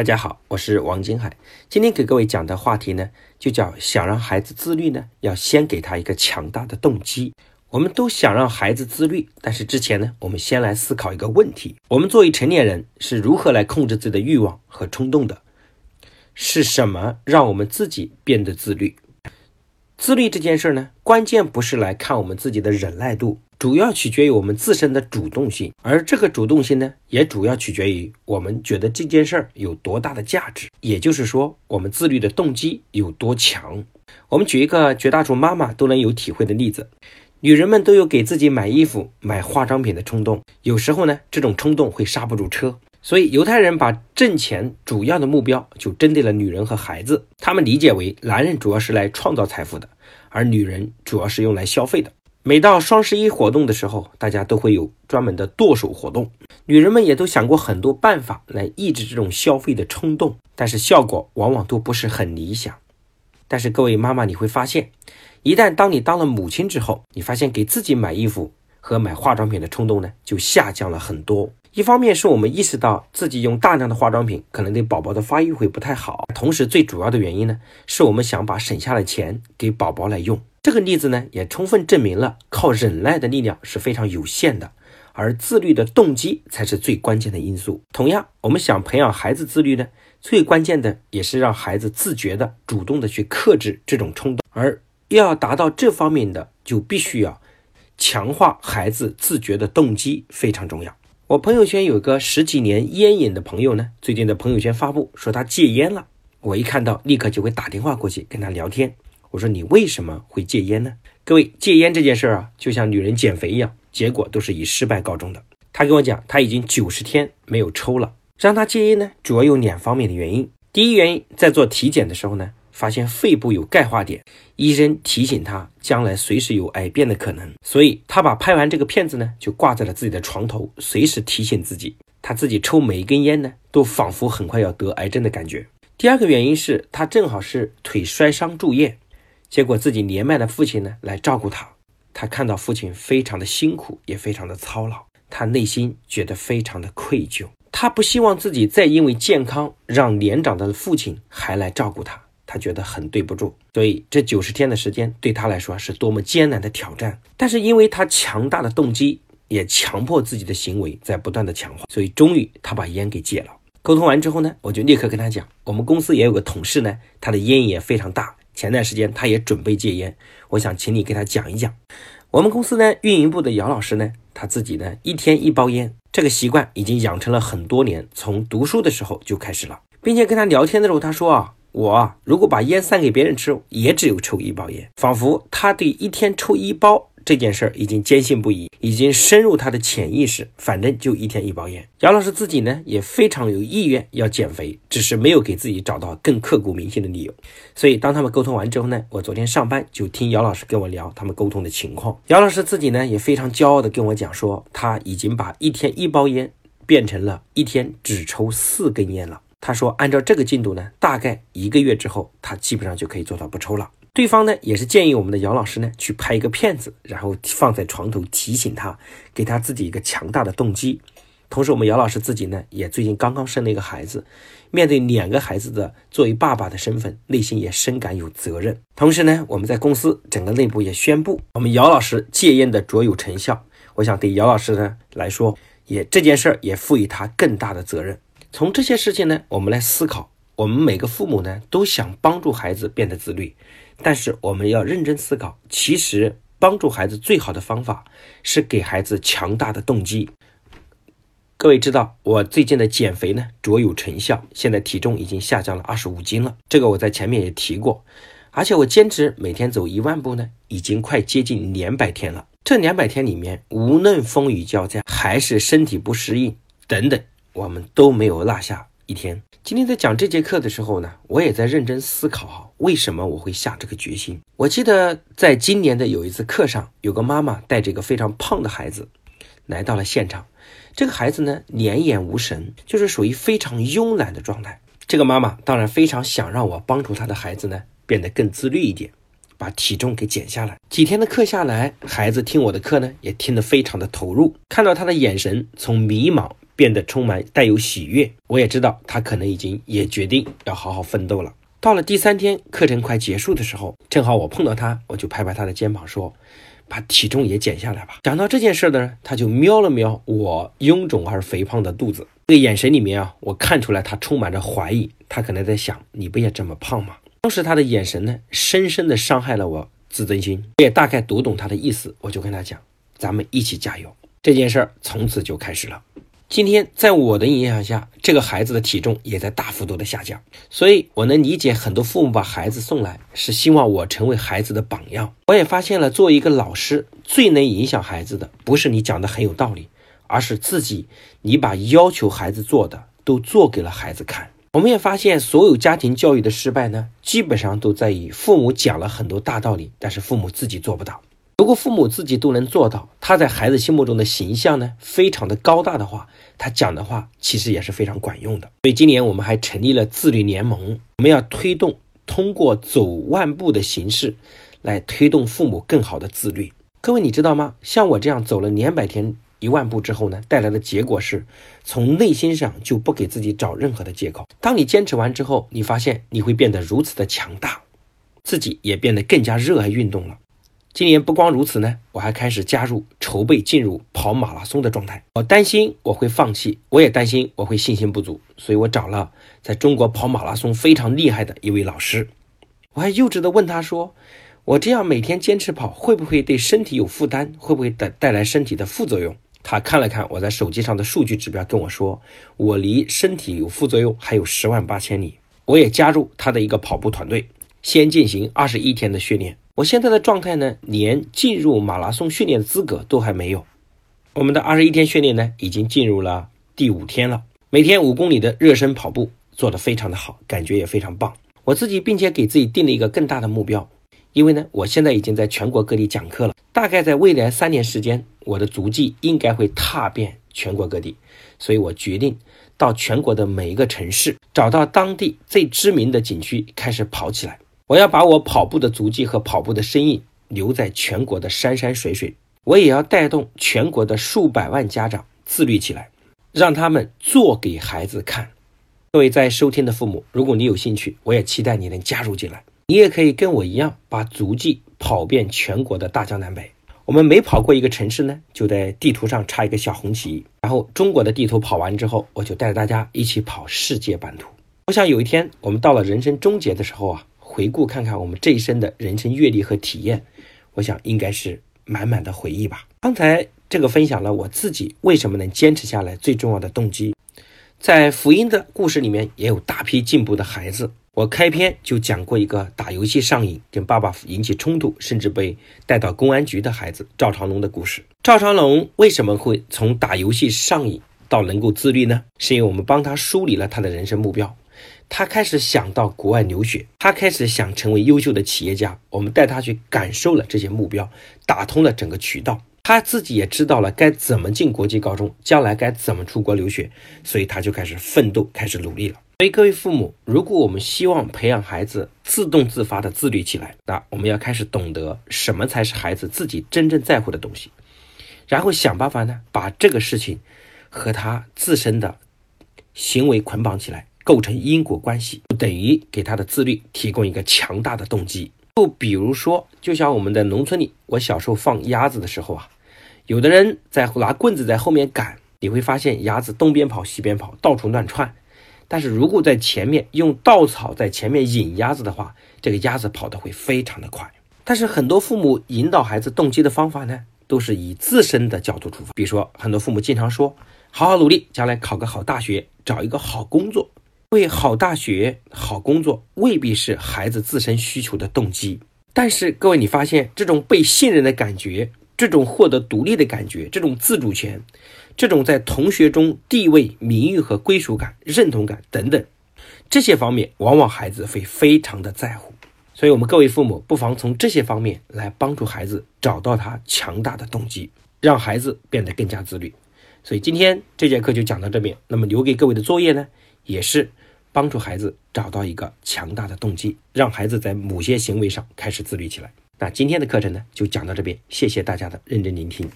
大家好，我是王金海。今天给各位讲的话题呢，就叫想让孩子自律呢，要先给他一个强大的动机。我们都想让孩子自律，但是之前呢，我们先来思考一个问题：我们作为成年人是如何来控制自己的欲望和冲动的？是什么让我们自己变得自律？自律这件事呢，关键不是来看我们自己的忍耐度。主要取决于我们自身的主动性，而这个主动性呢，也主要取决于我们觉得这件事儿有多大的价值，也就是说，我们自律的动机有多强。我们举一个绝大数妈妈都能有体会的例子：女人们都有给自己买衣服、买化妆品的冲动，有时候呢，这种冲动会刹不住车。所以，犹太人把挣钱主要的目标就针对了女人和孩子，他们理解为男人主要是来创造财富的，而女人主要是用来消费的。每到双十一活动的时候，大家都会有专门的剁手活动。女人们也都想过很多办法来抑制这种消费的冲动，但是效果往往都不是很理想。但是各位妈妈，你会发现，一旦当你当了母亲之后，你发现给自己买衣服和买化妆品的冲动呢，就下降了很多。一方面是我们意识到自己用大量的化妆品可能对宝宝的发育会不太好，同时最主要的原因呢，是我们想把省下的钱给宝宝来用。这个例子呢，也充分证明了靠忍耐的力量是非常有限的，而自律的动机才是最关键的因素。同样，我们想培养孩子自律呢，最关键的也是让孩子自觉的、主动的去克制这种冲动。而要达到这方面的，就必须要强化孩子自觉的动机，非常重要。我朋友圈有个十几年烟瘾的朋友呢，最近的朋友圈发布说他戒烟了，我一看到立刻就会打电话过去跟他聊天。我说你为什么会戒烟呢？各位，戒烟这件事儿啊，就像女人减肥一样，结果都是以失败告终的。他跟我讲，他已经九十天没有抽了。让他戒烟呢，主要有两方面的原因。第一原因，在做体检的时候呢，发现肺部有钙化点，医生提醒他将来随时有癌变的可能，所以他把拍完这个片子呢，就挂在了自己的床头，随时提醒自己，他自己抽每一根烟呢，都仿佛很快要得癌症的感觉。第二个原因是他正好是腿摔伤住院。结果自己年迈的父亲呢来照顾他，他看到父亲非常的辛苦，也非常的操劳，他内心觉得非常的愧疚。他不希望自己再因为健康让年长的父亲还来照顾他，他觉得很对不住。所以这九十天的时间对他来说是多么艰难的挑战。但是因为他强大的动机，也强迫自己的行为在不断的强化，所以终于他把烟给戒了。沟通完之后呢，我就立刻跟他讲，我们公司也有个同事呢，他的烟瘾也非常大。前段时间他也准备戒烟，我想请你给他讲一讲。我们公司呢，运营部的姚老师呢，他自己呢一天一包烟，这个习惯已经养成了很多年，从读书的时候就开始了，并且跟他聊天的时候，他说啊，我如果把烟散给别人吃，也只有抽一包烟，仿佛他对一天抽一包。这件事儿已经坚信不疑，已经深入他的潜意识。反正就一天一包烟。姚老师自己呢也非常有意愿要减肥，只是没有给自己找到更刻骨铭心的理由。所以当他们沟通完之后呢，我昨天上班就听姚老师跟我聊他们沟通的情况。姚老师自己呢也非常骄傲的跟我讲说，他已经把一天一包烟变成了一天只抽四根烟了。他说按照这个进度呢，大概一个月之后，他基本上就可以做到不抽了。对方呢也是建议我们的姚老师呢去拍一个片子，然后放在床头提醒他，给他自己一个强大的动机。同时，我们姚老师自己呢也最近刚刚生了一个孩子，面对两个孩子的作为爸爸的身份，内心也深感有责任。同时呢，我们在公司整个内部也宣布，我们姚老师戒烟的卓有成效。我想对姚老师呢来说，也这件事儿也赋予他更大的责任。从这些事情呢，我们来思考。我们每个父母呢，都想帮助孩子变得自律，但是我们要认真思考，其实帮助孩子最好的方法是给孩子强大的动机。各位知道，我最近的减肥呢，卓有成效，现在体重已经下降了二十五斤了。这个我在前面也提过，而且我坚持每天走一万步呢，已经快接近两百天了。这两百天里面，无论风雨交加，还是身体不适应等等，我们都没有落下一天。今天在讲这节课的时候呢，我也在认真思考哈，为什么我会下这个决心？我记得在今年的有一次课上，有个妈妈带着一个非常胖的孩子来到了现场，这个孩子呢，两眼无神，就是属于非常慵懒的状态。这个妈妈当然非常想让我帮助她的孩子呢，变得更自律一点，把体重给减下来。几天的课下来，孩子听我的课呢，也听得非常的投入，看到他的眼神从迷茫。变得充满带有喜悦。我也知道他可能已经也决定要好好奋斗了。到了第三天课程快结束的时候，正好我碰到他，我就拍拍他的肩膀说：“把体重也减下来吧。”讲到这件事呢，他就瞄了瞄我臃肿而肥胖的肚子，这个眼神里面啊，我看出来他充满着怀疑。他可能在想：“你不也这么胖吗？”当时他的眼神呢，深深的伤害了我自尊心。我也大概读懂他的意思，我就跟他讲：“咱们一起加油。”这件事儿从此就开始了。今天在我的影响下，这个孩子的体重也在大幅度的下降，所以我能理解很多父母把孩子送来是希望我成为孩子的榜样。我也发现了，作为一个老师，最能影响孩子的不是你讲的很有道理，而是自己你把要求孩子做的都做给了孩子看。我们也发现，所有家庭教育的失败呢，基本上都在于父母讲了很多大道理，但是父母自己做不到。如果父母自己都能做到，他在孩子心目中的形象呢，非常的高大的话，他讲的话其实也是非常管用的。所以今年我们还成立了自律联盟，我们要推动通过走万步的形式，来推动父母更好的自律。各位你知道吗？像我这样走了两百天一万步之后呢，带来的结果是，从内心上就不给自己找任何的借口。当你坚持完之后，你发现你会变得如此的强大，自己也变得更加热爱运动了。今年不光如此呢，我还开始加入筹备进入跑马拉松的状态。我担心我会放弃，我也担心我会信心不足，所以我找了在中国跑马拉松非常厉害的一位老师。我还幼稚的问他说：“我这样每天坚持跑，会不会对身体有负担？会不会带带来身体的副作用？”他看了看我在手机上的数据指标，跟我说：“我离身体有副作用还有十万八千里。”我也加入他的一个跑步团队，先进行二十一天的训练。我现在的状态呢，连进入马拉松训练的资格都还没有。我们的二十一天训练呢，已经进入了第五天了。每天五公里的热身跑步做得非常的好，感觉也非常棒。我自己并且给自己定了一个更大的目标，因为呢，我现在已经在全国各地讲课了。大概在未来三年时间，我的足迹应该会踏遍全国各地。所以我决定到全国的每一个城市，找到当地最知名的景区，开始跑起来。我要把我跑步的足迹和跑步的身影留在全国的山山水水，我也要带动全国的数百万家长自律起来，让他们做给孩子看。各位在收听的父母，如果你有兴趣，我也期待你能加入进来。你也可以跟我一样，把足迹跑遍全国的大江南北。我们每跑过一个城市呢，就在地图上插一个小红旗，然后中国的地图跑完之后，我就带着大家一起跑世界版图。我想有一天我们到了人生终结的时候啊。回顾看看我们这一生的人生阅历和体验，我想应该是满满的回忆吧。刚才这个分享了我自己为什么能坚持下来最重要的动机，在福音的故事里面也有大批进步的孩子。我开篇就讲过一个打游戏上瘾，跟爸爸引起冲突，甚至被带到公安局的孩子赵长龙的故事。赵长龙为什么会从打游戏上瘾到能够自律呢？是因为我们帮他梳理了他的人生目标。他开始想到国外留学，他开始想成为优秀的企业家。我们带他去感受了这些目标，打通了整个渠道。他自己也知道了该怎么进国际高中，将来该怎么出国留学，所以他就开始奋斗，开始努力了。所以各位父母，如果我们希望培养孩子自动自发的自律起来，那我们要开始懂得什么才是孩子自己真正在乎的东西，然后想办法呢，把这个事情和他自身的行为捆绑起来。构成因果关系，就等于给他的自律提供一个强大的动机。就比如说，就像我们在农村里，我小时候放鸭子的时候啊，有的人在拿棍子在后面赶，你会发现鸭子东边跑西边跑，到处乱窜。但是如果在前面用稻草在前面引鸭子的话，这个鸭子跑得会非常的快。但是很多父母引导孩子动机的方法呢，都是以自身的角度出发。比如说，很多父母经常说：“好好努力，将来考个好大学，找一个好工作。”为好大学、好工作未必是孩子自身需求的动机，但是各位，你发现这种被信任的感觉，这种获得独立的感觉，这种自主权，这种在同学中地位、名誉和归属感、认同感等等这些方面，往往孩子会非常的在乎。所以，我们各位父母不妨从这些方面来帮助孩子找到他强大的动机，让孩子变得更加自律。所以，今天这节课就讲到这边。那么，留给各位的作业呢，也是。帮助孩子找到一个强大的动机，让孩子在某些行为上开始自律起来。那今天的课程呢，就讲到这边，谢谢大家的认真聆听。